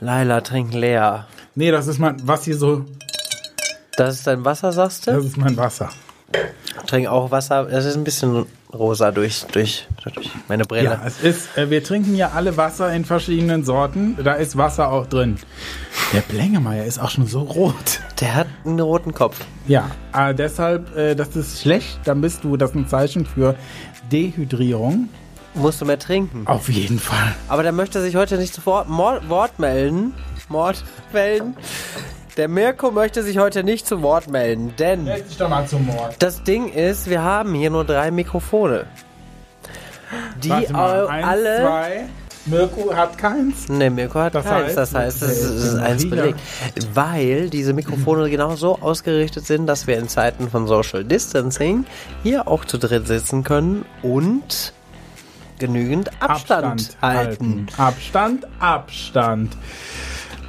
Laila, trink leer. Nee, das ist mein, was hier so, Das ist dein Wasser, sagst du? das ist mein Wasser. Trink auch Wasser. Es ist ein bisschen rosa durch, durch, durch meine Brille. Ja, es ist, äh, wir trinken ja alle Wasser in verschiedenen Sorten. Da ist Wasser auch drin. Der Blengemeier ist auch schon so rot. Der hat einen roten Kopf. Ja, äh, deshalb, äh, das ist schlecht. Dann bist du, das ist ein Zeichen für Dehydrierung. Musst du mehr trinken. Auf jeden Fall. Aber der möchte sich heute nicht zu Wort, Mord, Wort melden. Mord melden. Der Mirko möchte sich heute nicht zu Wort melden, denn dich doch mal zum Mord. das Ding ist, wir haben hier nur drei Mikrofone. Die Warte mal, au- eins, alle. zwei. Mirko hat keins. Ne, Mirko hat Das keins. heißt, das heißt, es ist, es ist eins belegt. Weil diese Mikrofone genau so ausgerichtet sind, dass wir in Zeiten von Social Distancing hier auch zu dritt sitzen können und genügend Abstand, halten. Abstand, Abstand.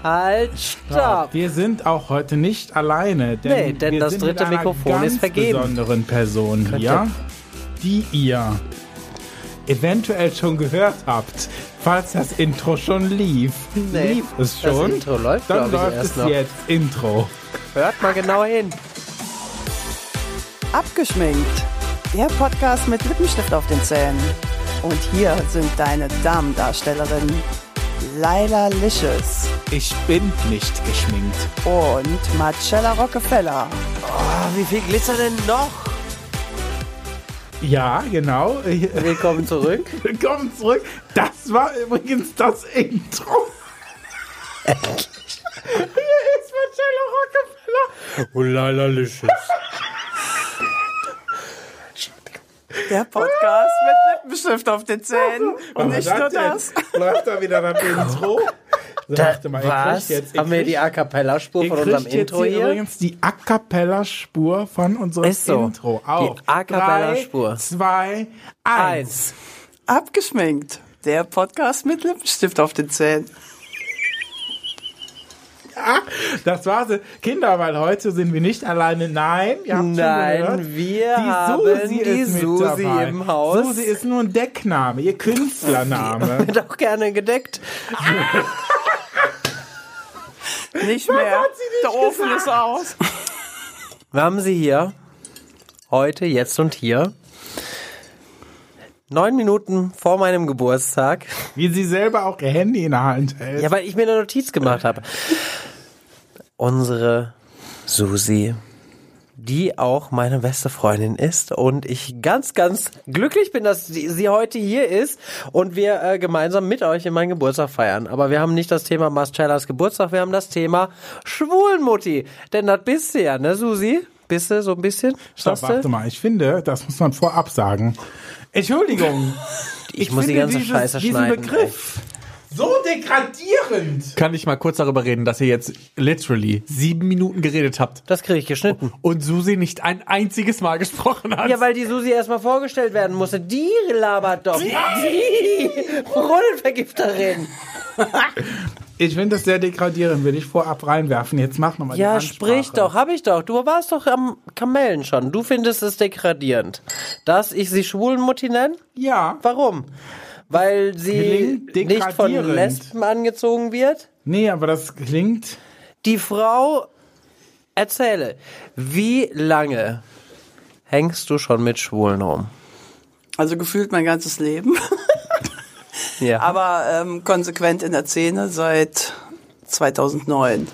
Halt, stopp! Wir sind auch heute nicht alleine, denn, Nee, denn wir das sind dritte mit einer Mikrofon ganz ist vergeben. besonderen Person Könnt hier, die ihr eventuell schon gehört habt, falls das Intro schon lief. Nee, lief es das schon? Intro läuft, Dann läuft erst es noch. jetzt Intro. Hört mal genau hin. Abgeschminkt. Der Podcast mit Lippenstift auf den Zähnen. Und hier sind deine Damendarstellerinnen Laila Licious Ich bin nicht geschminkt. und Marcella Rockefeller. Oh, wie viel Glitzer denn noch? Ja, genau. Willkommen zurück. Willkommen zurück. Das war übrigens das Intro. Hier ist Marcello Rockefeller. Oh, lala, licious. Der Podcast mit Lippenstift auf den Zähnen. Und Was nicht nur das. Läuft da wieder das Intro? Warte mal, was? jetzt, Haben wir die A Cappella-Spur von unserem Intro hier? übrigens die A Cappella-Spur von unserem Ist so. Intro. Auf. Die A Cappella-Spur. Zwei, eins. Eins. Abgeschminkt. Der Podcast mit Lippenstift auf den Zähnen. Das war's. Kinder, weil heute sind wir nicht alleine. Nein, ihr habt schon Nein, gehört. wir die haben Susi die ist Susi dabei. im Haus. Susi ist nur ein Deckname, ihr Künstlername. Wird auch gerne gedeckt. Nicht mehr. hat sie nicht Der Ofen ist aus. Wir haben sie hier. Heute, jetzt und hier. Neun Minuten vor meinem Geburtstag. Wie sie selber auch ihr Handy in der Hand hält. Ja, weil ich mir eine Notiz gemacht habe. Unsere Susi, die auch meine beste Freundin ist und ich ganz, ganz glücklich bin, dass sie, sie heute hier ist und wir äh, gemeinsam mit euch in meinen Geburtstag feiern. Aber wir haben nicht das Thema Marcellas Geburtstag, wir haben das Thema Schwulenmutti. Denn das bist du ja, ne, Susi? Bist du so ein bisschen? Stopp, warte mal, ich finde, das muss man vorab sagen. Entschuldigung. Ich muss die ganze dieses, Scheiße diesen schneiden, Begriff so degradierend. Kann ich mal kurz darüber reden, dass ihr jetzt literally sieben Minuten geredet habt Das kriege ich geschnitten. und Susi nicht ein einziges Mal gesprochen hat? Ja, weil die Susi erstmal vorgestellt werden musste. Die labert doch. Die Brunnenvergifterin. Ich finde das sehr degradierend, will ich vorab reinwerfen. Jetzt mach nochmal die Ja, Ansprache. sprich doch, hab ich doch. Du warst doch am Kamellen schon. Du findest es degradierend. Dass ich sie Schwulenmutti nenne? Ja. Warum? Weil sie nicht von. Lesben angezogen wird? Nee, aber das klingt... Die Frau, erzähle, wie lange hängst du schon mit Schwulen rum? Also gefühlt mein ganzes Leben. Ja. Aber ähm, konsequent in der Szene seit 2009.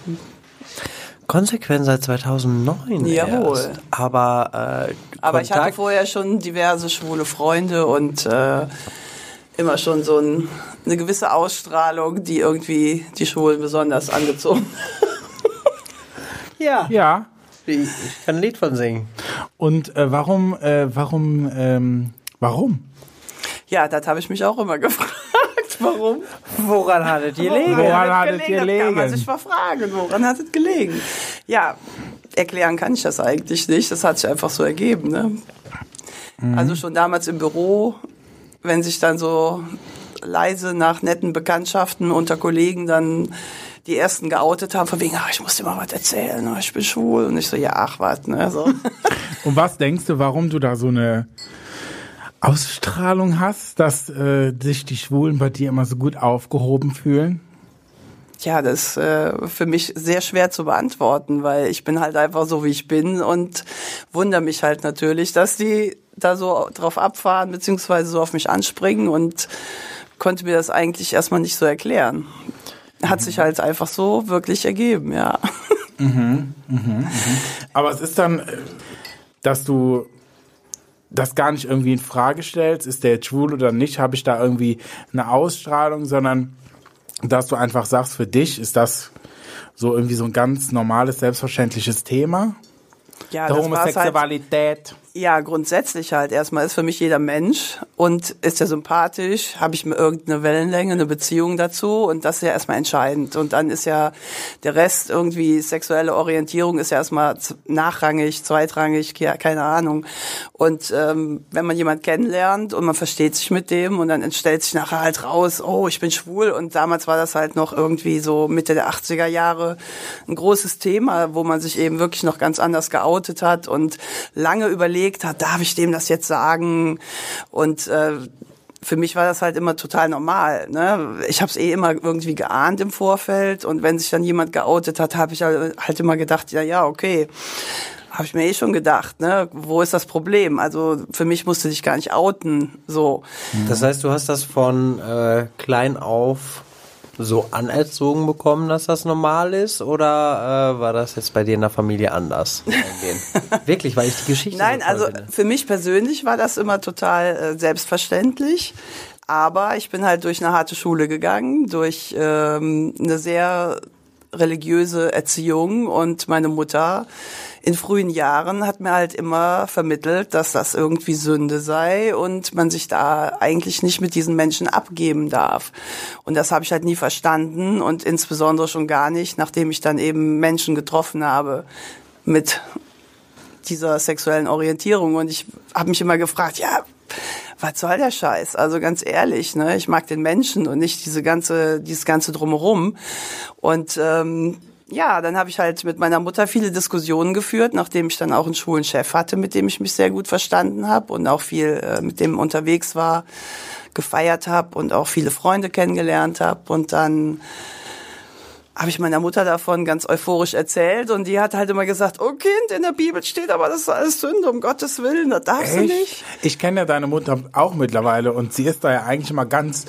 Konsequent seit 2009 Jawohl. erst. Aber, äh, Aber ich hatte vorher schon diverse schwule Freunde und äh, immer schon so ein, eine gewisse Ausstrahlung, die irgendwie die Schwulen besonders angezogen. Ja. Ja. Ich, kann ein Lied von singen. Und äh, warum, äh, warum, ähm, warum? Ja, das habe ich mich auch immer gefragt. Warum? Woran hattet ihr gelegen? Woran hat hattet ihr Das kann man gelegen? sich mal fragen. Woran hat es gelegen? Ja, erklären kann ich das eigentlich nicht. Das hat sich einfach so ergeben. Ne? Mhm. Also schon damals im Büro, wenn sich dann so leise nach netten Bekanntschaften unter Kollegen dann die ersten geoutet haben, von wegen, ah, ich muss dir mal was erzählen, ah, ich bin schwul. Und ich so, ja, ach, was, ne? So. Und was denkst du, warum du da so eine Ausstrahlung hast, dass äh, sich die Schwulen bei dir immer so gut aufgehoben fühlen? Ja, das ist äh, für mich sehr schwer zu beantworten, weil ich bin halt einfach so, wie ich bin und wundere mich halt natürlich, dass die da so drauf abfahren, beziehungsweise so auf mich anspringen und konnte mir das eigentlich erstmal nicht so erklären. Hat sich halt einfach so wirklich ergeben, ja. Aber es ist dann, äh, dass du das gar nicht irgendwie in Frage stellst, ist der jetzt schwul oder nicht, habe ich da irgendwie eine Ausstrahlung, sondern dass du einfach sagst, für dich ist das so irgendwie so ein ganz normales, selbstverständliches Thema. Ja, der das war's halt. Ja, grundsätzlich halt. Erstmal ist für mich jeder Mensch und ist er sympathisch, habe ich mir irgendeine Wellenlänge, eine Beziehung dazu und das ist ja erstmal entscheidend. Und dann ist ja der Rest irgendwie sexuelle Orientierung ist ja erstmal nachrangig, zweitrangig, keine Ahnung. Und ähm, wenn man jemand kennenlernt und man versteht sich mit dem und dann stellt sich nachher halt raus, oh, ich bin schwul und damals war das halt noch irgendwie so Mitte der 80er Jahre ein großes Thema, wo man sich eben wirklich noch ganz anders geoutet hat und lange überlegt hat, darf ich dem das jetzt sagen? Und äh, für mich war das halt immer total normal. Ne? Ich habe es eh immer irgendwie geahnt im Vorfeld und wenn sich dann jemand geoutet hat, habe ich halt halt immer gedacht, ja, ja, okay. Habe ich mir eh schon gedacht, ne? Wo ist das Problem? Also für mich musste dich gar nicht outen. So. Das heißt, du hast das von äh, klein auf so anerzogen bekommen, dass das normal ist? Oder äh, war das jetzt bei dir in der Familie anders? Wirklich, weil ich die Geschichte Nein, so also finde. für mich persönlich war das immer total äh, selbstverständlich. Aber ich bin halt durch eine harte Schule gegangen, durch ähm, eine sehr religiöse Erziehung und meine Mutter in frühen Jahren hat mir halt immer vermittelt, dass das irgendwie Sünde sei und man sich da eigentlich nicht mit diesen Menschen abgeben darf. Und das habe ich halt nie verstanden und insbesondere schon gar nicht, nachdem ich dann eben Menschen getroffen habe mit dieser sexuellen Orientierung. Und ich habe mich immer gefragt, ja, was soll der Scheiß? Also ganz ehrlich, ne, ich mag den Menschen und nicht diese ganze, dieses ganze drumherum. Und ähm, ja, dann habe ich halt mit meiner Mutter viele Diskussionen geführt, nachdem ich dann auch einen schwulen Chef hatte, mit dem ich mich sehr gut verstanden habe und auch viel äh, mit dem unterwegs war, gefeiert habe und auch viele Freunde kennengelernt habe. Und dann habe ich meiner Mutter davon ganz euphorisch erzählt und die hat halt immer gesagt, oh Kind, in der Bibel steht aber, das ist alles Sünde, um Gottes Willen, das darfst du nicht. Ich kenne ja deine Mutter auch mittlerweile und sie ist da ja eigentlich immer ganz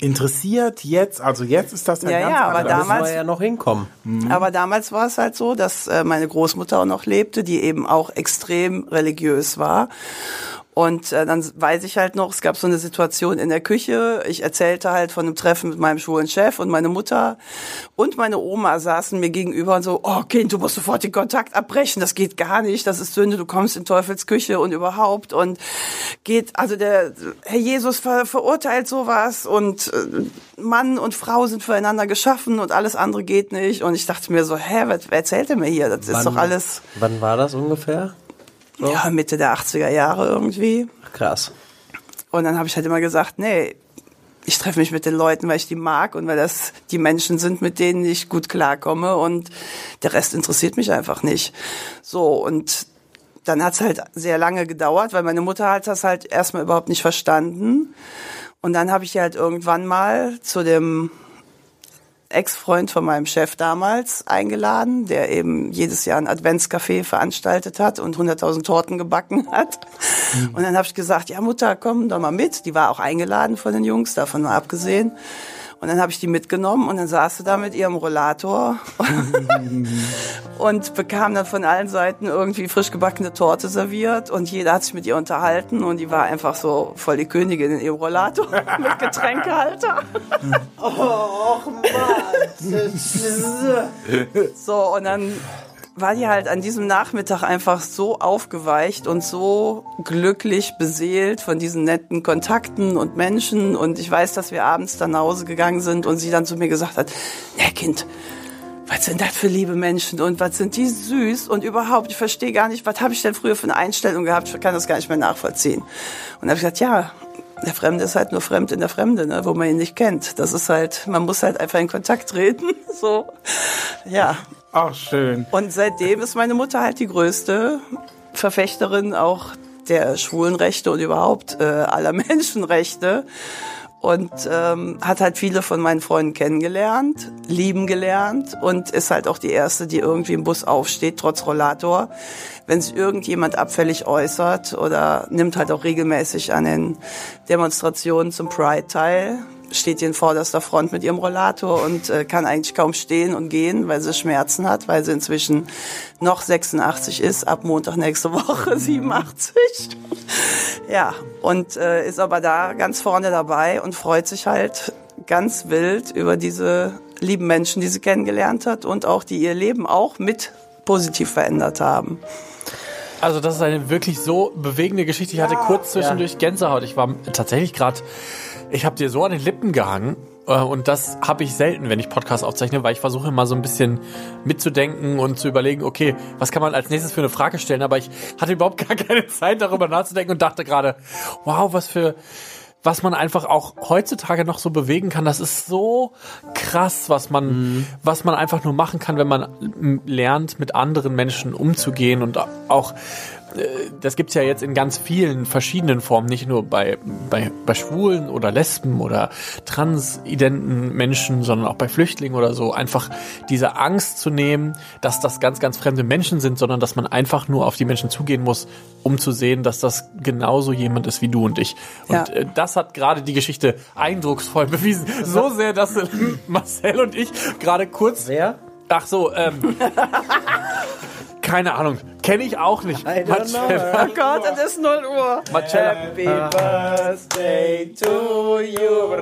interessiert jetzt. Also jetzt ist das ja, Ja, ganz ja, aber anders. Da müssen damals- wir ja noch hinkommen. Aber damals war es halt so, dass äh, meine Großmutter auch noch lebte, die eben auch extrem religiös war. Und äh, dann weiß ich halt noch, es gab so eine Situation in der Küche. Ich erzählte halt von einem Treffen mit meinem schwulen Chef und meine Mutter und meine Oma saßen mir gegenüber und so, oh Kind, du musst sofort den Kontakt abbrechen, das geht gar nicht, das ist Sünde, du kommst in Teufels Küche und überhaupt und geht, also der Herr Jesus ver, verurteilt sowas und äh, Mann und Frau sind füreinander geschaffen und alles andere geht nicht. Und ich dachte mir so, hä, was wer erzählt er mir hier? Das ist doch alles Wann war das ungefähr? Ja, Mitte der 80er Jahre irgendwie. Krass. Und dann habe ich halt immer gesagt, nee, ich treffe mich mit den Leuten, weil ich die mag und weil das die Menschen sind, mit denen ich gut klarkomme und der Rest interessiert mich einfach nicht. So, und dann hat's halt sehr lange gedauert, weil meine Mutter hat das halt erstmal überhaupt nicht verstanden. Und dann habe ich sie halt irgendwann mal zu dem Ex-Freund von meinem Chef damals eingeladen, der eben jedes Jahr ein Adventscafé veranstaltet hat und 100.000 Torten gebacken hat. Und dann habe ich gesagt, ja Mutter, komm doch mal mit. Die war auch eingeladen von den Jungs, davon mal abgesehen. Und dann habe ich die mitgenommen und dann saß sie da mit ihrem Rollator und bekam dann von allen Seiten irgendwie frisch gebackene Torte serviert und jeder hat sich mit ihr unterhalten und die war einfach so voll die Königin in ihrem Rollator mit Getränkehalter. So, und dann war die halt an diesem Nachmittag einfach so aufgeweicht und so glücklich beseelt von diesen netten Kontakten und Menschen. Und ich weiß, dass wir abends dann nach Hause gegangen sind und sie dann zu mir gesagt hat, ja Kind, was sind das für liebe Menschen und was sind die süß und überhaupt, ich verstehe gar nicht, was habe ich denn früher für eine Einstellung gehabt, ich kann das gar nicht mehr nachvollziehen. Und habe ich gesagt, ja, der Fremde ist halt nur fremd in der Fremde, ne, wo man ihn nicht kennt. Das ist halt, man muss halt einfach in Kontakt treten. So, ja. Ach, schön. Und seitdem ist meine Mutter halt die größte Verfechterin auch der Schwulenrechte und überhaupt äh, aller Menschenrechte. Und ähm, hat halt viele von meinen Freunden kennengelernt, lieben gelernt und ist halt auch die erste, die irgendwie im Bus aufsteht, trotz Rollator. Wenn sich irgendjemand abfällig äußert oder nimmt halt auch regelmäßig an den Demonstrationen zum Pride teil, steht hier in vorderster Front mit ihrem Rollator und äh, kann eigentlich kaum stehen und gehen, weil sie Schmerzen hat, weil sie inzwischen noch 86 ist, ab Montag nächste Woche 87. ja, und äh, ist aber da ganz vorne dabei und freut sich halt ganz wild über diese lieben Menschen, die sie kennengelernt hat und auch die ihr Leben auch mit positiv verändert haben. Also das ist eine wirklich so bewegende Geschichte. Ich hatte kurz zwischendurch Gänsehaut. Ich war tatsächlich gerade, ich habe dir so an den Lippen gehangen. äh, Und das habe ich selten, wenn ich Podcasts aufzeichne, weil ich versuche immer so ein bisschen mitzudenken und zu überlegen, okay, was kann man als nächstes für eine Frage stellen? Aber ich hatte überhaupt gar keine Zeit, darüber nachzudenken und dachte gerade, wow, was für, was man einfach auch heutzutage noch so bewegen kann. Das ist so krass, was man, was man einfach nur machen kann, wenn man lernt, mit anderen Menschen umzugehen und auch das gibt's ja jetzt in ganz vielen verschiedenen Formen, nicht nur bei, bei, bei Schwulen oder Lesben oder transidenten Menschen, sondern auch bei Flüchtlingen oder so. Einfach diese Angst zu nehmen, dass das ganz, ganz fremde Menschen sind, sondern dass man einfach nur auf die Menschen zugehen muss, um zu sehen, dass das genauso jemand ist wie du und ich. Und Ja. äh, das hat gerade die Geschichte eindrucksvoll bewiesen. So sehr, dass äh, Marcel und ich gerade kurz Wer? Ach so, ähm. keine Ahnung. Kenne ich auch nicht. I don't know. Oh Gott, es ist 0 Uhr. Marcella. Happy Birthday to you.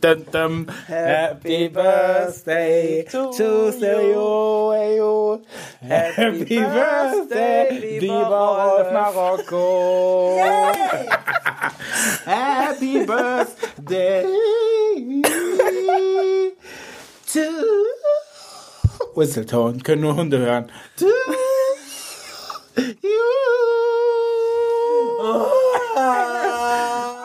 Dum, dum. Happy Birthday to you. Happy Birthday, lieber Rolf Marokko. Happy Birthday to Whistletone. Können nur Hunde hören. To you.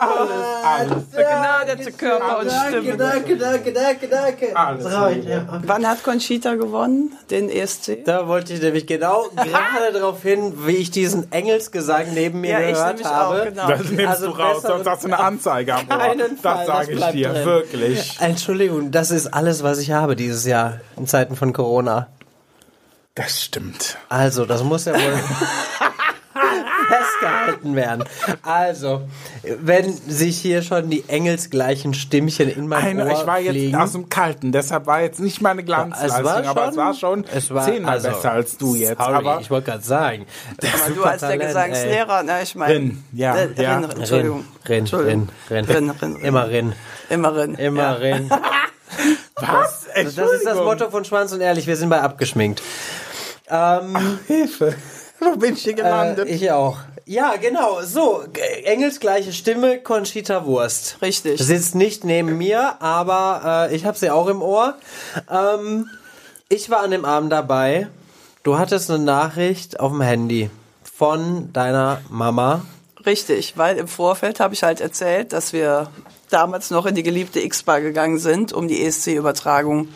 Alles, alles. Begnadete Körper und Stimme. danke, danke, danke, danke. Alles Traurig, ja. Wann hat Conchita gewonnen, den ESC? Da wollte ich nämlich genau gerade darauf hin, wie ich diesen Engelsgesang neben mir Ja, ich gehört nämlich auch, habe. genau. Das nimmst Also du raus, sonst hast du eine Anzeige am Ohr. Keinen Fall, Das sage ich dir, drin. wirklich. Entschuldigung, das ist alles, was ich habe dieses Jahr in Zeiten von Corona. Das stimmt. Also, das muss ja wohl festgehalten werden. Also, wenn sich hier schon die engelsgleichen Stimmchen in mein Eine, Ohr ich war jetzt fliegen, aus dem Kalten, deshalb war jetzt nicht meine Glanzleistung, es war aber es war schon es war- zehnmal also, besser als du jetzt. Sorry, aber ich wollte gerade sagen. Aber du als der Gesangslehrer, ne, ich meine. Rin, ja, Äh, ja. Rin, Entschuldigung. Rin, Rin, Entschuldigung. Rin, Rin, Rin, Rin. Immer Rin, Immer Rin. immer Ja. Rin. was? Das ist das Motto von Schwanz und Ehrlich, wir sind bei abgeschminkt. Ähm, Hilfe. Wo bin ich hier gelandet? Äh, ich auch. Ja, genau. So, engelsgleiche Stimme, Conchita Wurst. Richtig. Sitzt nicht neben mir, aber äh, ich habe sie auch im Ohr. Ähm, ich war an dem Abend dabei. Du hattest eine Nachricht auf dem Handy von deiner Mama. Richtig, weil im Vorfeld habe ich halt erzählt, dass wir damals noch in die geliebte X-Bar gegangen sind, um die ESC-Übertragung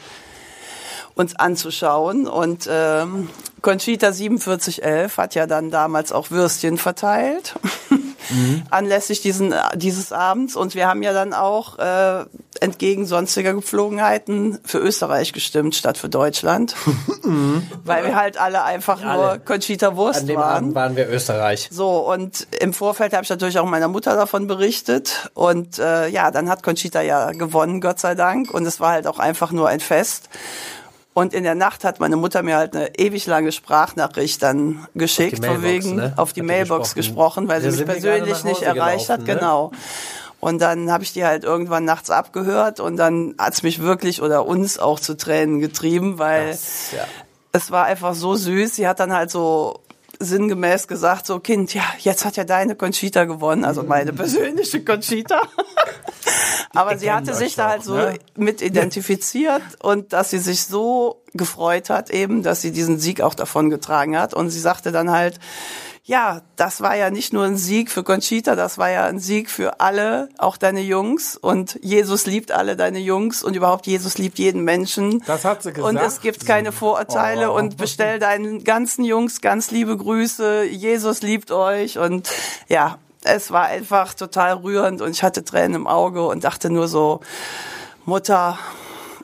uns anzuschauen. Und ähm, Conchita 4711 hat ja dann damals auch Würstchen verteilt. Anlässlich diesen, dieses Abends. Und wir haben ja dann auch äh, entgegen sonstiger Gepflogenheiten für Österreich gestimmt statt für Deutschland. weil wir halt alle einfach nur Alle. Conchita Wurst An dem waren. Abend waren wir Österreich. So, und im Vorfeld habe ich natürlich auch meiner Mutter davon berichtet. Und äh, ja, dann hat Conchita ja gewonnen, Gott sei Dank. Und es war halt auch einfach nur ein Fest. Und in der Nacht hat meine Mutter mir halt eine ewig lange Sprachnachricht dann geschickt, von wegen ne? auf die Hat Mailbox gesprochen. gesprochen, weil sie mich persönlich nicht erreicht hat, ne? genau. Und dann habe ich die halt irgendwann nachts abgehört und dann hat's mich wirklich oder uns auch zu Tränen getrieben, weil Das, ja. es war einfach so süß. Sie hat dann halt so sinngemäß gesagt, so Kind, ja, jetzt hat ja deine Conchita gewonnen, also meine persönliche Conchita. Aber sie hatte sich da halt so ne? mit identifiziert und dass sie sich so gefreut hat eben, dass sie diesen Sieg auch davon getragen hat. Und sie sagte dann halt, ja, das war ja nicht nur ein Sieg für Conchita, das war ja ein Sieg für alle, auch deine Jungs. Und Jesus liebt alle deine Jungs und überhaupt Jesus liebt jeden Menschen. Das hat sie Und es gesagt. gibt keine Vorurteile Oh. und bestell deinen ganzen Jungs ganz liebe Grüße. Jesus liebt euch und ja, es war einfach total rührend und ich hatte Tränen im Auge und dachte nur so, Mutter,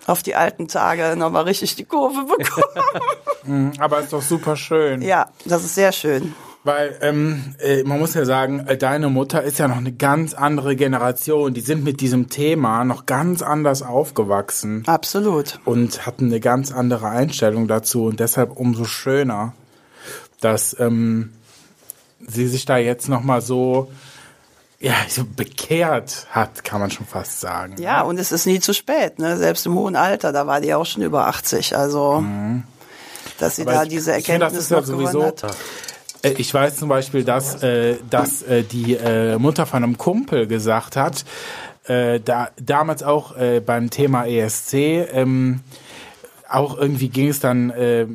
auf die alten Tage nochmal richtig die Kurve bekommen. Aber ist doch super schön. ja, das ist sehr schön. Weil ähm, äh, man muss ja sagen, äh, deine Mutter ist ja noch eine ganz andere Generation. Die sind mit diesem Thema noch ganz anders aufgewachsen Absolut. und hatten eine ganz andere Einstellung dazu und deshalb umso schöner, dass ähm, sie sich da jetzt noch mal so ja so bekehrt hat, kann man schon fast sagen. Ja, und es ist nie zu spät, ne? Selbst im hohen Alter, da war die auch schon über 80. Also, dass sie Aber da ich- diese ich finde, das Erkenntnis ist ja noch gewonnen sowieso- hat. Äh, Ich weiß zum Beispiel, dass, äh, dass äh, die äh, Mutter von einem Kumpel gesagt hat, äh, da, damals auch äh, beim Thema ESC, ähm, auch irgendwie ging es dann, äh,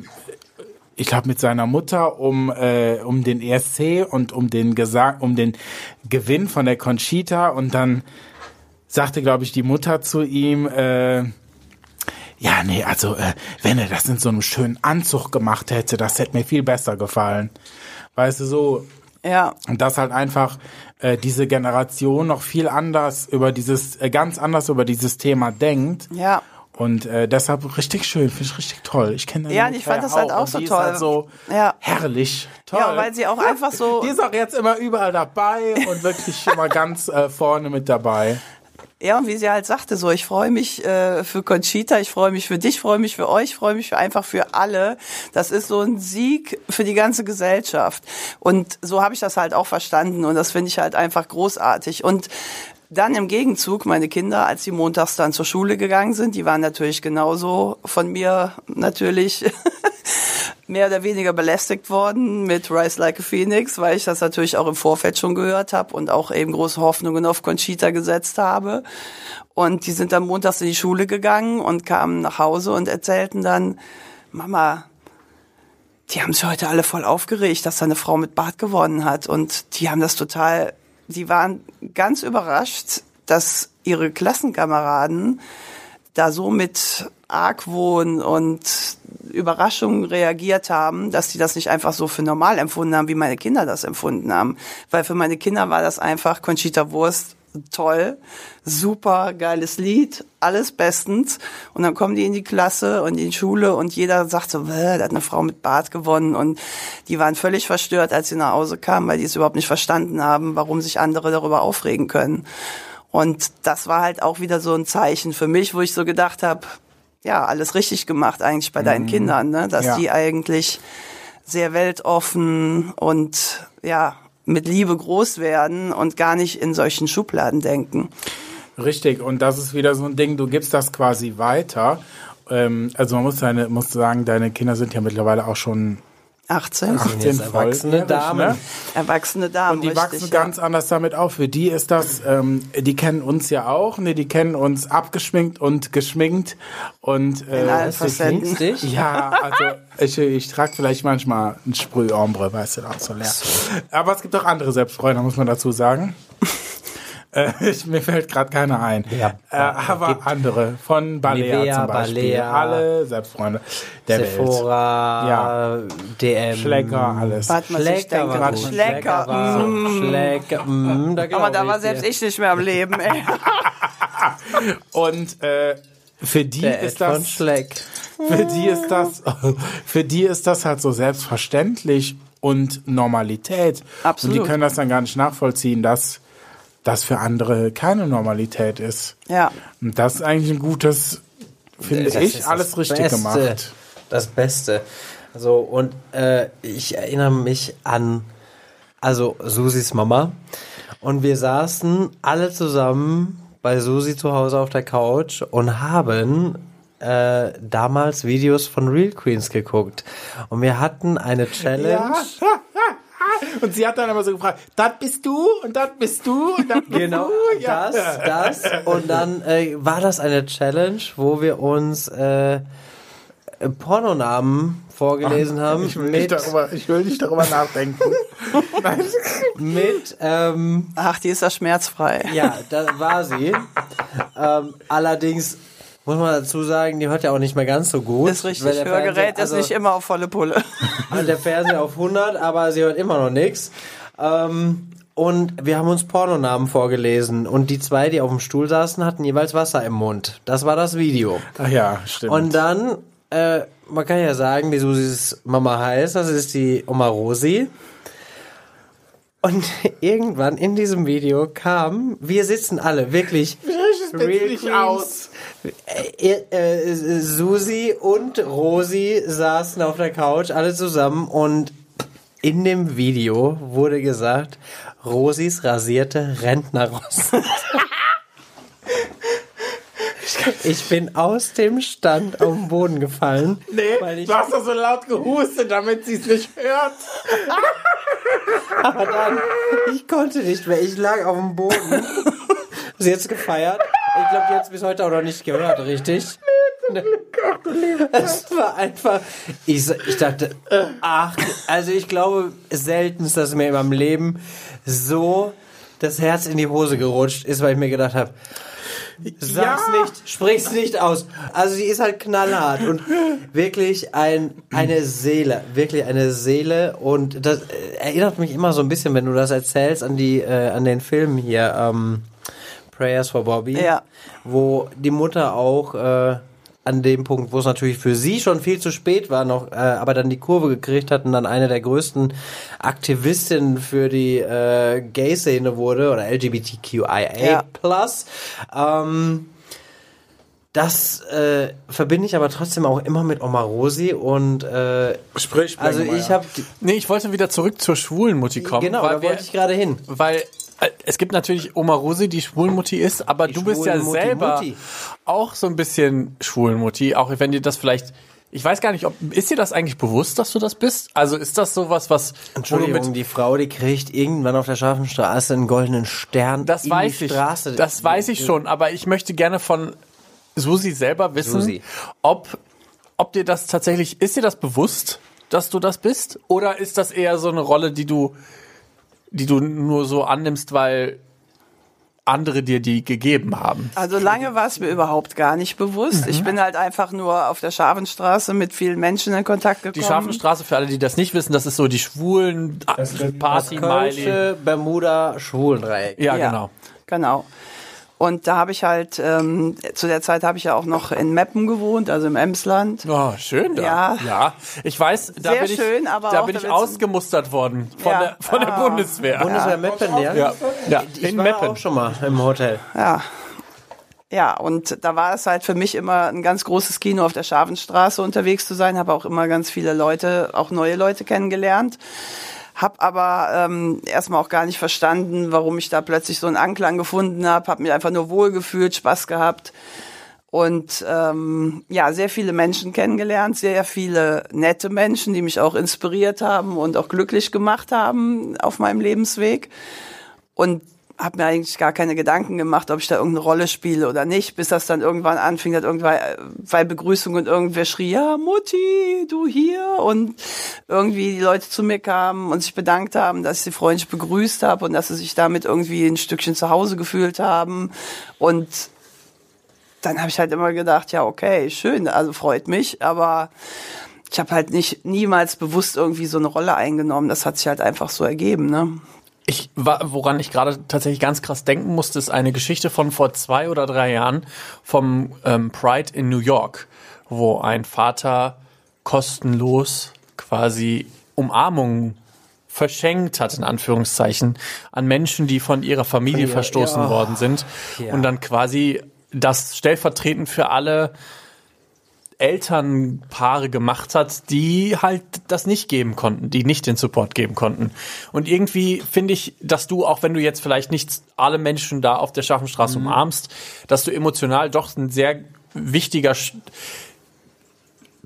ich glaube, mit seiner Mutter um, äh, um den ESC und um den Gesang, um den Gewinn von der Conchita und dann sagte, glaube ich, die Mutter zu ihm, äh, ja, nee, also äh, wenn er das in so einem schönen Anzug gemacht hätte, das hätte mir viel besser gefallen. Weißt du, so, Ja, und dass halt einfach äh, diese Generation noch viel anders über dieses, äh, ganz anders über dieses Thema denkt. ja. Und äh, deshalb richtig schön, finde ich richtig toll. Ich kenne Ja, und ich fand das halt auch so toll. Halt so Ja. herrlich. Toll. Ja, weil sie auch einfach so. die ist auch jetzt immer überall dabei und wirklich immer ganz äh, vorne mit dabei. Ja, und wie sie halt sagte, so, ich freue mich äh, für Conchita, ich freue mich für dich, freue mich für euch, freue mich für einfach für alle. Das ist so ein Sieg für die ganze Gesellschaft. Und so habe ich das halt auch verstanden und das finde ich halt einfach großartig. Und dann im Gegenzug, meine Kinder, als sie montags dann zur Schule gegangen sind, die waren natürlich genauso von mir natürlich mehr oder weniger belästigt worden mit Rise Like a Phoenix, weil ich das natürlich auch im Vorfeld schon gehört habe und auch eben große Hoffnungen auf Conchita gesetzt habe. Und die sind dann montags in die Schule gegangen und kamen nach Hause und erzählten dann, Mama, die haben sich heute alle voll aufgeregt, dass da eine Frau mit Bart gewonnen hat. Und die haben das total, die waren ganz überrascht, dass ihre Klassenkameraden da so mit Argwohn und Überraschung reagiert haben, dass die das nicht einfach so für normal empfunden haben, wie meine Kinder das empfunden haben. Weil für meine Kinder war das einfach Conchita Wurst toll, super geiles Lied, alles bestens. Und dann kommen die in die Klasse und in die Schule und jeder sagt so, "Bäh, da hat eine Frau mit Bart gewonnen. Und die waren völlig verstört, als sie nach Hause kamen, weil die es überhaupt nicht verstanden haben, warum sich andere darüber aufregen können. Und das war halt auch wieder so ein Zeichen für mich, wo ich so gedacht habe, ja, alles richtig gemacht eigentlich bei deinen Kindern, ne? dass Ja. die eigentlich sehr weltoffen und ja, mit Liebe groß werden und gar nicht in solchen Schubladen denken. Richtig, und das ist wieder so ein Ding, du gibst das quasi weiter. Ähm, also man muss, deine, muss sagen, deine Kinder sind ja mittlerweile auch schon 18, 18 jetzt erwachsene Damen. Ne? erwachsene Damen. Und die richtig, wachsen ja. ganz anders damit auf. Für die ist das, ähm, die kennen uns ja auch, ne, die kennen uns abgeschminkt und geschminkt und in äh, allen Du kennst Facetten. dich? ja, also ich, ich trage vielleicht manchmal ein Sprühombre, weißt du, auch so leer. Aber es gibt auch andere Selbstfreunde, muss man dazu sagen. äh, ich, mir fällt gerade keiner ein. Ja, äh, aber andere von Balea Nivea, zum Beispiel. Balea, Alle Selbstfreunde der Welt. Sephora, Ja. DM. Schlecker, alles. Warte mal, ich Schlecker denke war gerade gut. Schlecker. war mm. so. Schlecker, mm, da Aber da war ich selbst dir. ich nicht mehr am Leben. Ey. Und äh, für die Der ist Ed das Schleck. für die ist das für die ist das halt so selbstverständlich und Normalität. Absolut. Und die können das dann gar nicht nachvollziehen, dass das für andere keine Normalität ist. Ja. Und das ist eigentlich ein gutes, finde Das ich, alles richtig Beste. gemacht. Das Beste. So, und äh, ich erinnere mich an, also Susis Mama. Und wir saßen alle zusammen bei Susi zu Hause auf der Couch und haben äh, damals Videos von Real Queens geguckt. Und wir hatten eine Challenge. Ja. Und sie hat dann immer so gefragt, das bist du und das bist du und das bist Genau, du. Ja. das, das. Und dann äh, war das eine Challenge, wo wir uns äh, Pornonamen vorgelesen haben Ich will, nicht darüber, ich will nicht darüber nachdenken. Nein. mit ähm, Ach, die ist ja schmerzfrei. ja, da war sie. ähm, allerdings muss man dazu sagen, die hört ja auch nicht mehr ganz so gut. Ist richtig. weil der Hörgerät Fernseher- ist nicht immer auf volle Pulle. Also der Fernseher auf 100, aber sie hört immer noch nichts. Ähm, und wir haben uns Pornonamen vorgelesen und die zwei, die auf dem Stuhl saßen, hatten jeweils Wasser im Mund. Das war das Video. Ach ja, stimmt. Und dann, äh, man kann ja sagen, wie Susis Mama heißt, das ist die Oma Rosi. Und irgendwann in diesem Video kam, wir sitzen alle wirklich Real Queens. aus. Äh, äh, Susi und Rosi saßen auf der Couch, alle zusammen und in dem Video wurde gesagt, Rosis rasierte Rentnerrost. Ich bin aus dem Stand auf den Boden gefallen. nee, weil ich, du hast doch so laut gehustet, damit sie es nicht hört. aber dann, ich konnte nicht mehr. Ich lag auf dem Boden. Sie jetzt gefeiert. Ich glaube, die hat es bis heute auch noch nicht gehört, richtig? Es war einfach. Ich, ich dachte, ach, also ich glaube, selten ist das mir in meinem Leben so das Herz in die Hose gerutscht ist, weil ich mir gedacht habe, sag's Ja. nicht, sprich's nicht aus. Also sie ist halt knallhart und wirklich ein, eine Seele, wirklich eine Seele und das äh, erinnert mich immer so ein bisschen, wenn du das erzählst, an die, äh, an den Film hier, ähm, Prayers for Bobby, Ja. wo die Mutter auch äh, an dem Punkt, wo es natürlich für sie schon viel zu spät war, noch, äh, aber dann die Kurve gekriegt hat und dann eine der größten Aktivistinnen für die äh, Gay-Szene wurde oder LGBTQIA+. Ja. Ähm, das äh, verbinde ich aber trotzdem auch immer mit Oma Rosi und äh, Sprich, also ich habe Nee, ich wollte wieder zurück zur schwulen Mutti kommen. genau, weil da wir, wollte ich gerade hin. Weil es gibt natürlich Oma Rosi, die Schwulenmutti ist, aber Die du bist ja selber Mutti. auch so ein bisschen Schwulenmutti, auch wenn dir das vielleicht ich weiß gar nicht, ob ist dir das eigentlich bewusst, dass du das bist? Also ist das sowas, was Entschuldigung, die Frau, die kriegt irgendwann auf der scharfen Straße einen goldenen Stern das weiß die ich. Straße. Das weiß ich schon, aber ich möchte gerne von Susi selber wissen, Susi. ob ob dir das tatsächlich ist dir das bewusst, dass du das bist oder ist das eher so eine Rolle, die du die du nur so annimmst, weil andere dir die gegeben haben? Also lange war es mir überhaupt gar nicht bewusst. Mhm. Ich bin halt einfach nur auf der Scharfenstraße mit vielen Menschen in Kontakt gekommen. Die Scharfenstraße, für alle, die das nicht wissen, das ist so die schwulen party Bermuda Schwulendreieck. Ja, Ja. genau. Genau. Und da habe ich halt, ähm, zu der Zeit habe ich ja auch noch in Meppen gewohnt, also im Emsland. Oh, schön da. Ja. ja. Ich weiß, da Sehr bin ich, schön, aber da bin ich ausgemustert worden von Ja. der, von der Ah. Bundeswehr. Bundeswehr Meppen, ja? Ja, ja. Ich in war Meppen. auch schon mal im Hotel. Ja. Ja, und da war es halt für mich immer ein ganz großes Kino auf der Scharfenstraße unterwegs zu sein, habe auch immer ganz viele Leute, auch neue Leute kennengelernt. Hab aber ähm, erstmal auch gar nicht verstanden, warum ich da plötzlich so einen Anklang gefunden habe. Hab mich einfach nur wohlgefühlt, Spaß gehabt und ähm, ja, sehr viele Menschen kennengelernt, sehr viele nette Menschen, die mich auch inspiriert haben und auch glücklich gemacht haben auf meinem Lebensweg. Und habe mir eigentlich gar keine Gedanken gemacht, ob ich da irgendeine Rolle spiele oder nicht, bis das dann irgendwann anfing, hat irgendwann bei Begrüßung und irgendwer schrie, ja, Mutti, du hier und irgendwie die Leute zu mir kamen und sich bedankt haben, dass ich sie freundlich begrüßt habe und dass sie sich damit irgendwie ein Stückchen zu Hause gefühlt haben und dann habe ich halt immer gedacht, ja, okay, schön, also freut mich, aber ich habe halt nicht niemals bewusst irgendwie so eine Rolle eingenommen. Das hat sich halt einfach so ergeben, ne? Ich, woran ich gerade tatsächlich ganz krass denken musste, ist eine Geschichte von vor zwei oder drei Jahren vom ähm, Pride in New York, wo ein Vater kostenlos quasi Umarmungen verschenkt hat, in Anführungszeichen, an Menschen, die von ihrer Familie Ja, verstoßen ja. worden sind. Ja. Und dann quasi das stellvertretend für alle Elternpaare gemacht hat, die halt das nicht geben konnten, die nicht den Support geben konnten. Und irgendwie finde ich, dass du, auch wenn du jetzt vielleicht nicht alle Menschen da auf der Schaffenstraße umarmst, dass du emotional doch ein sehr wichtiger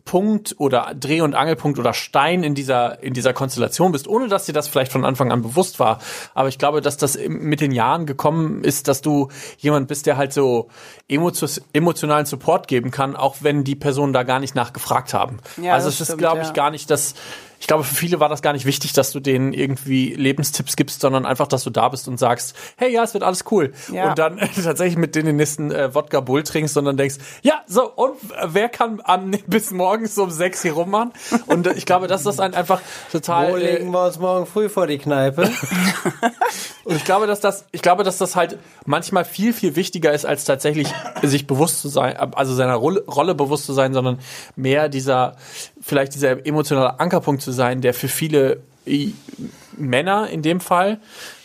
Punkt oder Dreh- und Angelpunkt oder Stein in dieser, in dieser Konstellation bist, ohne dass dir das vielleicht von Anfang an bewusst war. Aber ich glaube, dass das mit den Jahren gekommen ist, dass du jemand bist, der halt so emotio- emotionalen Support geben kann, auch wenn die Personen da gar nicht nachgefragt haben. Ja, also das es ist, glaube ich, ja. gar nicht das, ich glaube, für viele war das gar nicht wichtig, dass du denen irgendwie Lebenstipps gibst, sondern einfach, dass du da bist und sagst, hey, ja, es wird alles cool. Ja. Und dann tatsächlich mit denen den nächsten äh, Wodka Bull trinkst und dann denkst, ja, so, und wer kann an, bis morgens um sechs hier rummachen? Und äh, ich glaube, dass das ein einfach total. Wo äh, legen wir uns morgen früh vor die Kneipe? Und ich glaube, dass das, ich glaube, dass das halt manchmal viel, viel wichtiger ist, als tatsächlich sich bewusst zu sein, also seiner Rolle bewusst zu sein, sondern mehr dieser, vielleicht dieser emotionale Ankerpunkt zu sein, der für viele i- Männer in dem Fall,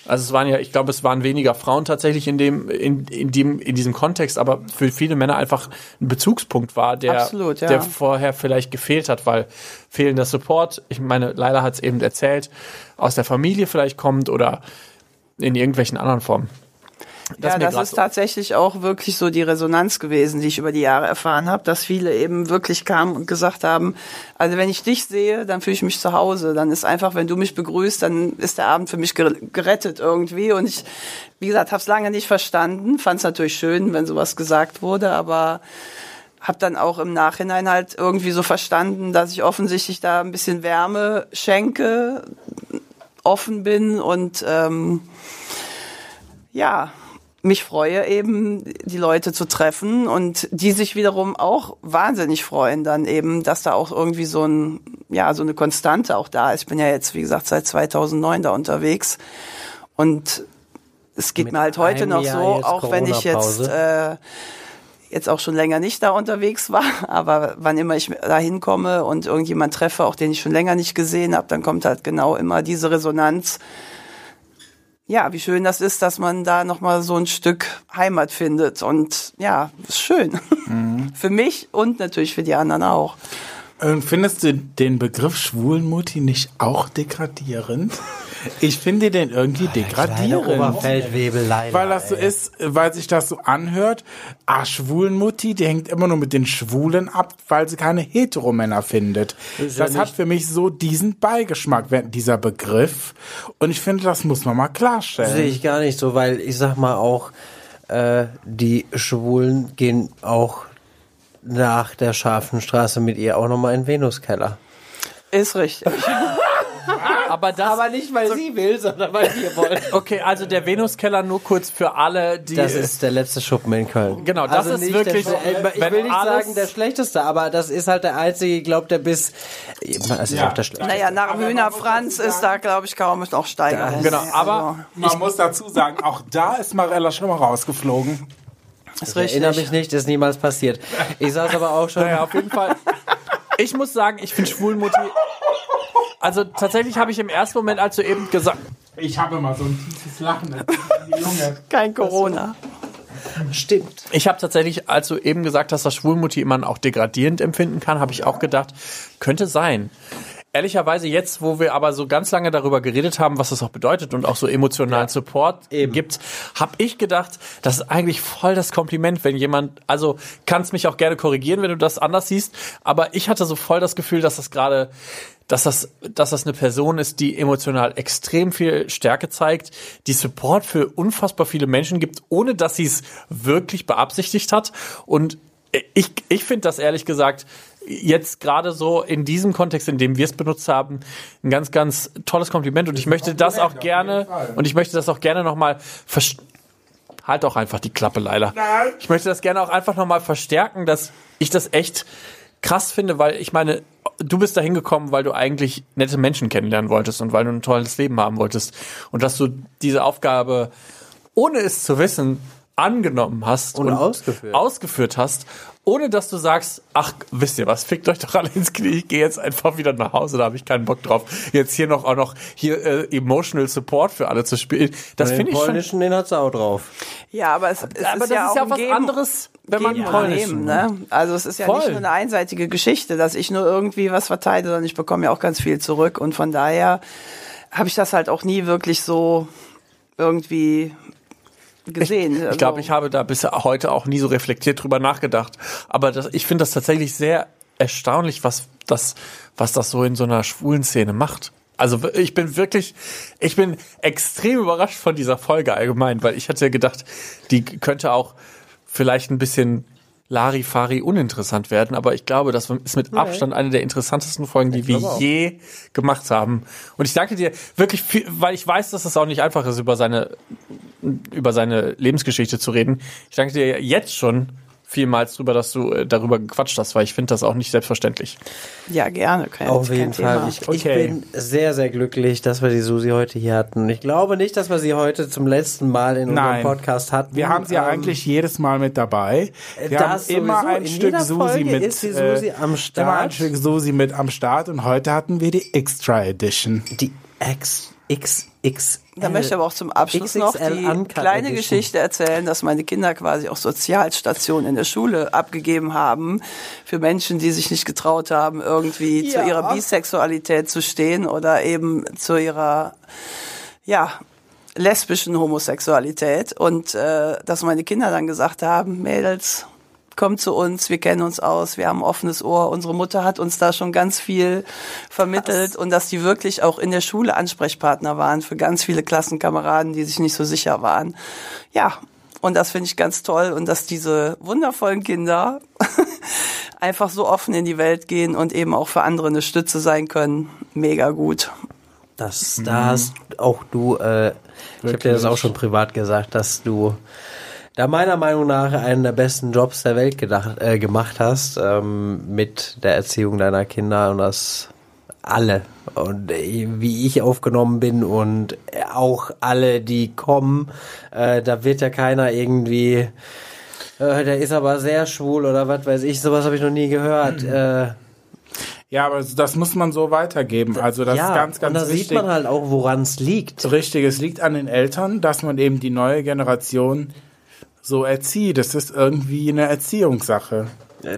also es waren ja, ich glaube, es waren weniger Frauen tatsächlich in dem, in, in dem, in diesem Kontext, aber für viele Männer einfach ein Bezugspunkt war, der, Absolut, ja. der vorher vielleicht gefehlt hat, weil fehlender Support, ich meine, Leila hat es eben erzählt, aus der Familie vielleicht kommt oder in irgendwelchen anderen Formen. Das ja, das ist so- tatsächlich auch wirklich so die Resonanz gewesen, die ich über die Jahre erfahren habe, dass viele eben wirklich kamen und gesagt haben, also wenn ich dich sehe, dann fühle ich mich zu Hause. Dann ist einfach, wenn du mich begrüßt, dann ist der Abend für mich ger- gerettet irgendwie. Und ich, wie gesagt, habe es lange nicht verstanden, fand es natürlich schön, wenn sowas gesagt wurde, aber habe dann auch im Nachhinein halt irgendwie so verstanden, dass ich offensichtlich da ein bisschen Wärme schenke, offen bin und ähm, ja, mich freue eben, die Leute zu treffen und die sich wiederum auch wahnsinnig freuen dann eben, dass da auch irgendwie so ein, ja, so eine Konstante auch da ist. Ich bin ja jetzt, wie gesagt, seit 2009 da unterwegs und es geht Mit mir halt heute noch Jahr so, auch wenn ich jetzt, äh, jetzt auch schon länger nicht da unterwegs war, aber wann immer ich da hinkomme und irgendjemand treffe, auch den ich schon länger nicht gesehen habe, dann kommt halt genau immer diese Resonanz. Ja, wie schön das ist, dass man da noch mal so ein Stück Heimat findet und ja, ist schön. für mich und natürlich für die anderen auch. Und findest du den Begriff Schwulenmutti nicht auch degradierend? Ich finde den irgendwie Kleine degradierend. Weil das so ist, weil sich das so anhört, ah, Schwulenmutti, die hängt immer nur mit den Schwulen ab, weil sie keine Heteromänner findet. Ist ja Das hat nicht- für mich so diesen Beigeschmack, dieser Begriff. Und ich finde, das muss man mal klarstellen. Sehe ich gar nicht so, weil ich sag mal auch, äh, die Schwulen gehen auch nach der scharfen Straße mit ihr auch nochmal in den Venuskeller. Ist richtig. Aber das, nicht, weil sie will, sondern weil wir wollen. okay, also der Venuskeller nur kurz für alle, die. Das ist der letzte Schuppen in Köln. Genau, das ist nicht wirklich- Der, ich will nicht sagen der schlechteste, aber das ist halt der einzige, ich glaube, der bis. Es ist Ja. auch der schlechteste. Naja, nach dem Hühner Franz ist da, glaube ich, kaum noch Steigerung. Genau, aber Man muss dazu sagen, auch da ist Marella schon mal rausgeflogen. ist Ich erinnere mich nicht, ist niemals passiert. Ich saß aber auch schon. naja, auf jeden Fall. Ich muss sagen, ich finde Schwulmutti. Also tatsächlich habe ich im ersten Moment, als du eben gesagt, Ich habe immer so ein tiefes Lachen Lunge. Kein Corona. Stimmt. Ich habe tatsächlich, als du eben gesagt hast, dass Schwulmutti man auch degradierend empfinden kann, habe ich auch gedacht, könnte sein. Ehrlicherweise jetzt, wo wir aber so ganz lange darüber geredet haben, was das auch bedeutet und auch so emotionalen Support eben. gibt, habe ich gedacht, das ist eigentlich voll das Kompliment, wenn jemand, also kannst mich auch gerne korrigieren, wenn du das anders siehst, aber ich hatte so voll das Gefühl, dass das gerade dass das, dass das eine Person ist, die emotional extrem viel Stärke zeigt, die Support für unfassbar viele Menschen gibt, ohne dass sie es wirklich beabsichtigt hat. Und ich, ich finde das ehrlich gesagt jetzt gerade so in diesem Kontext, in dem wir es benutzt haben, ein ganz, ganz tolles Kompliment. Und ich möchte das auch gerne, und ich möchte das auch gerne nochmal Halt doch einfach die Klappe, Leila. Ich möchte das gerne auch einfach nochmal verstärken, dass ich das echt krass finde, weil ich meine, du bist da hingekommen, weil du eigentlich nette Menschen kennenlernen wolltest und weil du ein tolles Leben haben wolltest. Und dass du diese Aufgabe, ohne es zu wissen, angenommen hast Und ausgeführt. ausgeführt hast, ohne dass du sagst, ach, wisst ihr was, fickt euch doch alle ins Knie, ich gehe jetzt einfach wieder nach Hause, da habe ich keinen Bock drauf. Jetzt hier noch auch noch hier äh, emotional Support für alle zu spielen. Das finde ich schon polnischen, den hat's auch drauf. Ja, aber es, es aber ist das ja ist auch ja ein was Geben- anderes, wenn man Geben und polnisch. Nehmen, ne? Also es ist ja Voll. nicht nur eine einseitige Geschichte, dass ich nur irgendwie was verteile, sondern ich bekomme ja auch ganz viel zurück. Und von daher habe ich das halt auch nie wirklich so irgendwie gesehen. Also Ich glaube, ich habe da bis heute auch nie so reflektiert drüber nachgedacht. Aber das, ich finde das tatsächlich sehr erstaunlich, was das, was das so in so einer schwulen Szene macht. Also ich bin wirklich, ich bin extrem überrascht von dieser Folge allgemein, weil ich hatte gedacht, die könnte auch vielleicht ein bisschen Larifari uninteressant werden, aber ich glaube, das ist mit Abstand eine der interessantesten Folgen, die wir je gemacht haben. Und ich danke dir wirklich, viel, weil ich weiß, dass es auch nicht einfach ist, über seine, über seine Lebensgeschichte zu reden. Ich danke dir jetzt schon vielmals drüber, dass du äh, darüber gequatscht hast, weil ich finde das auch nicht selbstverständlich. Ja, gerne. Kein, Auf kein jeden Thema. Fall. Ich, ich Okay. bin sehr, sehr glücklich, dass wir die Susi heute hier hatten. Ich glaube nicht, dass wir sie heute zum letzten Mal in Nein. unserem Podcast hatten. Wir haben sie ja Ähm, eigentlich jedes Mal mit dabei. Wir haben das immer sowieso. ein In Stück Susi mit. ist die Susi äh, am Start. Immer ein Stück Susi mit am Start und heute hatten wir die Extra Edition. Die X, X, X. Da möchte ich aber auch zum Abschluss noch XXL die Uncut kleine. Geschichte erzählen, dass meine Kinder quasi auch Sozialstationen in der Schule abgegeben haben für Menschen, die sich nicht getraut haben, irgendwie Ja. zu ihrer Bisexualität zu stehen oder eben zu ihrer, ja, lesbischen Homosexualität. Und äh, dass meine Kinder dann gesagt haben, Mädels, kommt zu uns, wir kennen uns aus, wir haben ein offenes Ohr. Unsere Mutter hat uns da schon ganz viel vermittelt und dass die wirklich auch in der Schule Ansprechpartner waren für ganz viele Klassenkameraden, die sich nicht so sicher waren. Ja, und das finde ich ganz toll und dass diese wundervollen Kinder einfach so offen in die Welt gehen und eben auch für andere eine Stütze sein können. Mega gut. Das, da hast auch du, äh, ich habe dir das auch schon privat gesagt, dass du da meiner Meinung nach einen der besten Jobs der Welt gedacht, äh, gemacht hast ähm, mit der Erziehung deiner Kinder und das alle und äh, wie ich aufgenommen bin und auch alle, die kommen, äh, da wird ja keiner irgendwie, äh, der ist aber sehr schwul oder was weiß ich, sowas habe ich noch nie gehört. Äh, Ja, aber das muss man so weitergeben. Also das ja, ist ganz, ganz und da wichtig. sieht man halt auch, woran es liegt. Richtig, es liegt an den Eltern, dass man eben die neue Generation so erzieht. Das ist irgendwie eine Erziehungssache.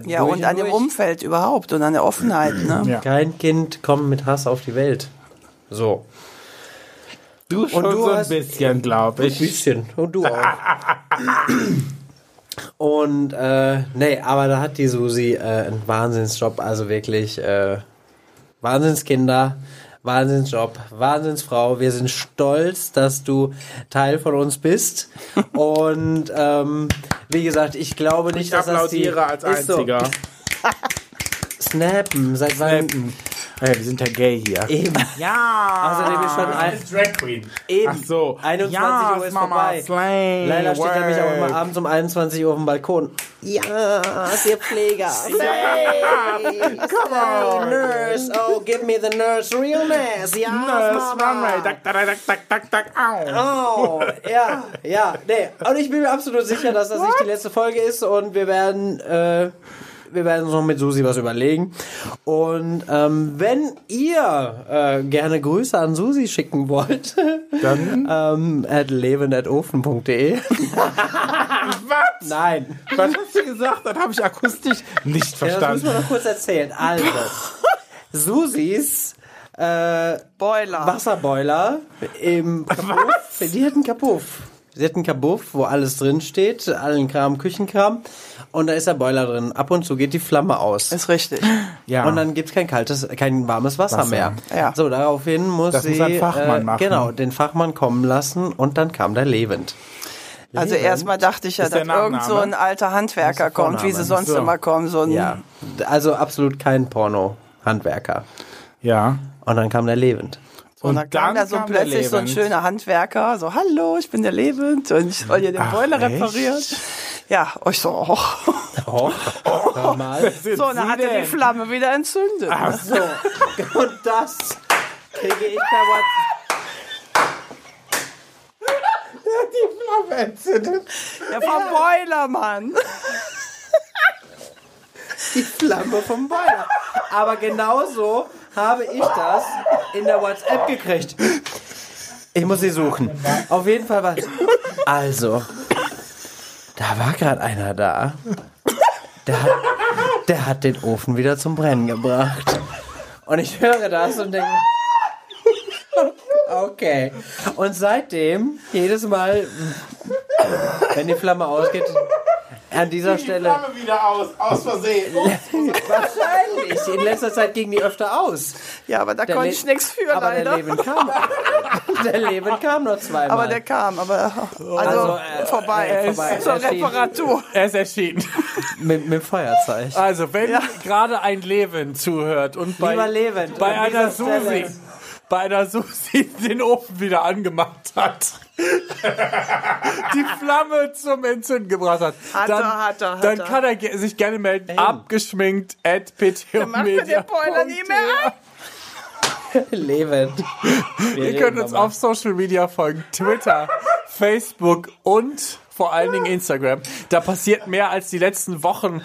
Ja, und an dem Umfeld überhaupt und an der Offenheit. Ne? Ja. Kein Kind kommt mit Hass auf die Welt. So. Du schon du so ein bisschen, glaube Ein ich. bisschen. Und du auch. Und, äh, nee, aber da hat die Susi äh, einen Wahnsinnsjob. Also wirklich, äh, Wahnsinnskinder, Wahnsinnsjob, Wahnsinnsfrau. Wir sind stolz, dass du Teil von uns bist. Und, ähm, wie gesagt, ich glaube nicht, Ich dass das die... applaudiere als Ist so. Snappen, seit wann... Snappen. Hey, wir sind ja gay hier. Eben. Ja. Außerdem ist schon ein, Drag Queen. eben. Ach so. 21 ja, Uhr ist Mama, vorbei. Slay, Leider steht er mich auch immer abends um 21 Uhr auf dem Balkon. Ja, ihr Pfleger. Slay, Come on. Nurse. Oh, give me the nurse realness. Ja, Nurse Mama. Dack, dack, dack, dack, dack, au. Oh, ja, ja, nee. Und ich bin mir absolut sicher, dass das nicht die letzte Folge ist und wir werden, äh, wir werden uns noch mit Susi was überlegen. Und ähm, wenn ihr äh, gerne Grüße an Susi schicken wollt, Dann, ähm, at leven.ofen.de. was? Nein. Was hast du gesagt? Das habe ich akustisch nicht Ja, das müssen wir verstanden. noch kurz erzählen. Also, Susis äh, Boiler. Wasserboiler im Kapuff. Die hat einen Kapuff. Sie hat einen Kabuff, wo alles drin steht, allen Kram, Küchenkram. Und da ist der Boiler drin. Ab und zu geht die Flamme aus. Ist richtig. Ja. Und dann gibt's kein kaltes, kein warmes Wasser, Wasser. mehr. Ja. So, daraufhin muss Das sie muss ein Fachmann äh, machen. genau den Fachmann kommen lassen und dann kam der Lebend. Also erstmal dachte ich ja, dass irgend so ein alter Handwerker kommt, wie sie sonst so. immer kommen. So ein, Ja, also absolut kein Porno-Handwerker. ja. Und dann kam der Lebend. Und dann kam da so kam plötzlich so ein schöner Handwerker, so, hallo, ich bin der Lebend und ich soll hier den Ach, Boiler echt? reparieren. Ja, und ich so, oh. Oh, hör mal. So, und dann hat er die Flamme wieder entzündet. ne? Ach so. Und das kriege ich per WhatsApp. Ja, vom Boiler, Mann. Die Flamme vom Boiler. Aber genauso habe ich das in der WhatsApp gekriegt. Ich muss sie suchen. Auf jeden Fall war. Also, da war gerade einer da. Der hat, der hat den Ofen wieder zum Brennen gebracht. Und ich höre das und denke. Okay. Und seitdem, jedes Mal, wenn die Flamme ausgeht, an dieser Stelle. wieder aus, aus Versehen. Wahrscheinlich. In letzter Zeit ging die öfter aus. Ja, aber da Der konnte Le- ich nichts für, Aber der leider. Leben kam. Der Leben kam nur zweimal. Aber der kam, aber also, Also, äh, vorbei. äh, vorbei. Zur Erschienen. Reparatur. Er ist erschienen. mit, mit dem Feuerzeug. Also, wenn gerade ein Leben zuhört und bei, Lieber Levent, bei einer Susi, Stelle- bei einer Susi den Ofen wieder angemacht hat, die Flamme zum Entzünden gebracht hat, Hat dann, er, hat er, hat dann kann er sich gerne melden. Abgeschminkt at Macht mir den Boiler nie mehr an. Levent. Ihr könnt uns auf Social Media folgen. Twitter, Facebook und vor allen Dingen Instagram. Da passiert mehr als die letzten Wochen,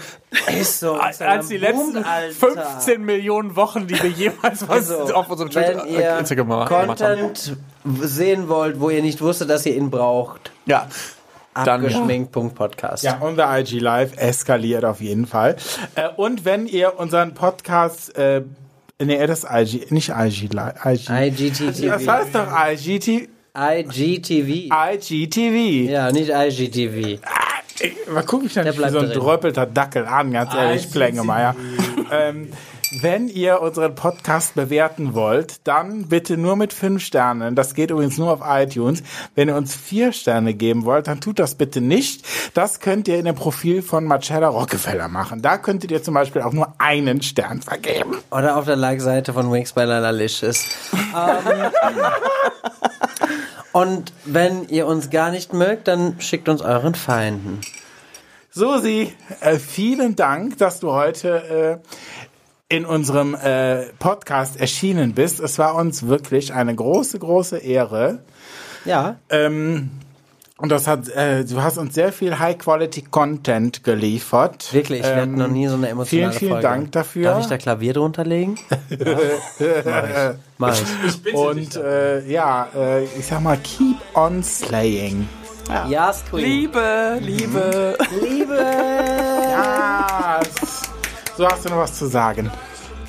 Ist so. als die letzten 15 Millionen Wochen, die wir jemals was Also, auf unserem Twitter, wenn ihr äh, Instagram gemacht haben. Content sehen wollt, wo ihr nicht wusstet, dass ihr ihn braucht, Ja. Dann- abgeschminkt.podcast. Ja, unser IG Live eskaliert auf jeden Fall. Äh, und wenn ihr unseren Podcast, äh, nee, das ist IG, nicht IG Live, IG. Das IGTV. heißt doch IGT, IGTV. IGTV. Ja, nicht IGTV. Ey, Mal gucken, ich dann Der nicht wie so ein drin. dröppelter Dackel an, ganz ehrlich, Plängemeier. ähm, wenn ihr unseren Podcast bewerten wollt, dann bitte nur mit fünf Sternen. Das geht übrigens nur auf iTunes. Wenn ihr uns vier Sterne geben wollt, dann tut das bitte nicht. Das könnt ihr in dem Profil von Marcella Rockefeller machen. Da könntet ihr zum Beispiel auch nur einen Stern vergeben. Oder auf der Like-Seite von Wings by Lalicious. ähm, und wenn ihr uns gar nicht mögt, dann schickt uns euren Feinden. Susi, äh, vielen Dank, dass du heute äh, in unserem äh, Podcast erschienen bist. Es war uns wirklich eine große, große Ehre. Ja, Ähm, und das hat, äh, du hast uns sehr viel High-Quality-Content geliefert. wirklich. Wir hatten Ähm, noch nie so eine emotionale Vielen, vielen Folge. Dank dafür. Darf ich da Klavier drunter legen? Ja. Mach ich. Mach ich. Und äh, ja, äh, ich sag mal, keep on slaying. Ja, Queen. Liebe, Liebe. Liebe. Ja, so hast du noch was zu sagen.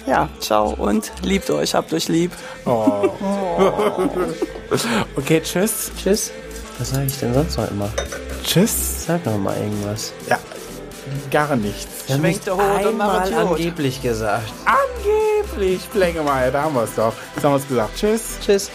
Ja, ciao und liebt euch, habt euch lieb. Okay, tschüss. Tschüss. Was sage ich denn sonst noch immer? Tschüss. Sag noch mal irgendwas. Ja, gar nichts. Wir haben Schwenkt der Hut und einmal Jod. angeblich gesagt. Angeblich, Plängemeier, da haben wir es doch. Jetzt haben wir es gesagt. Tschüss. Tschüss.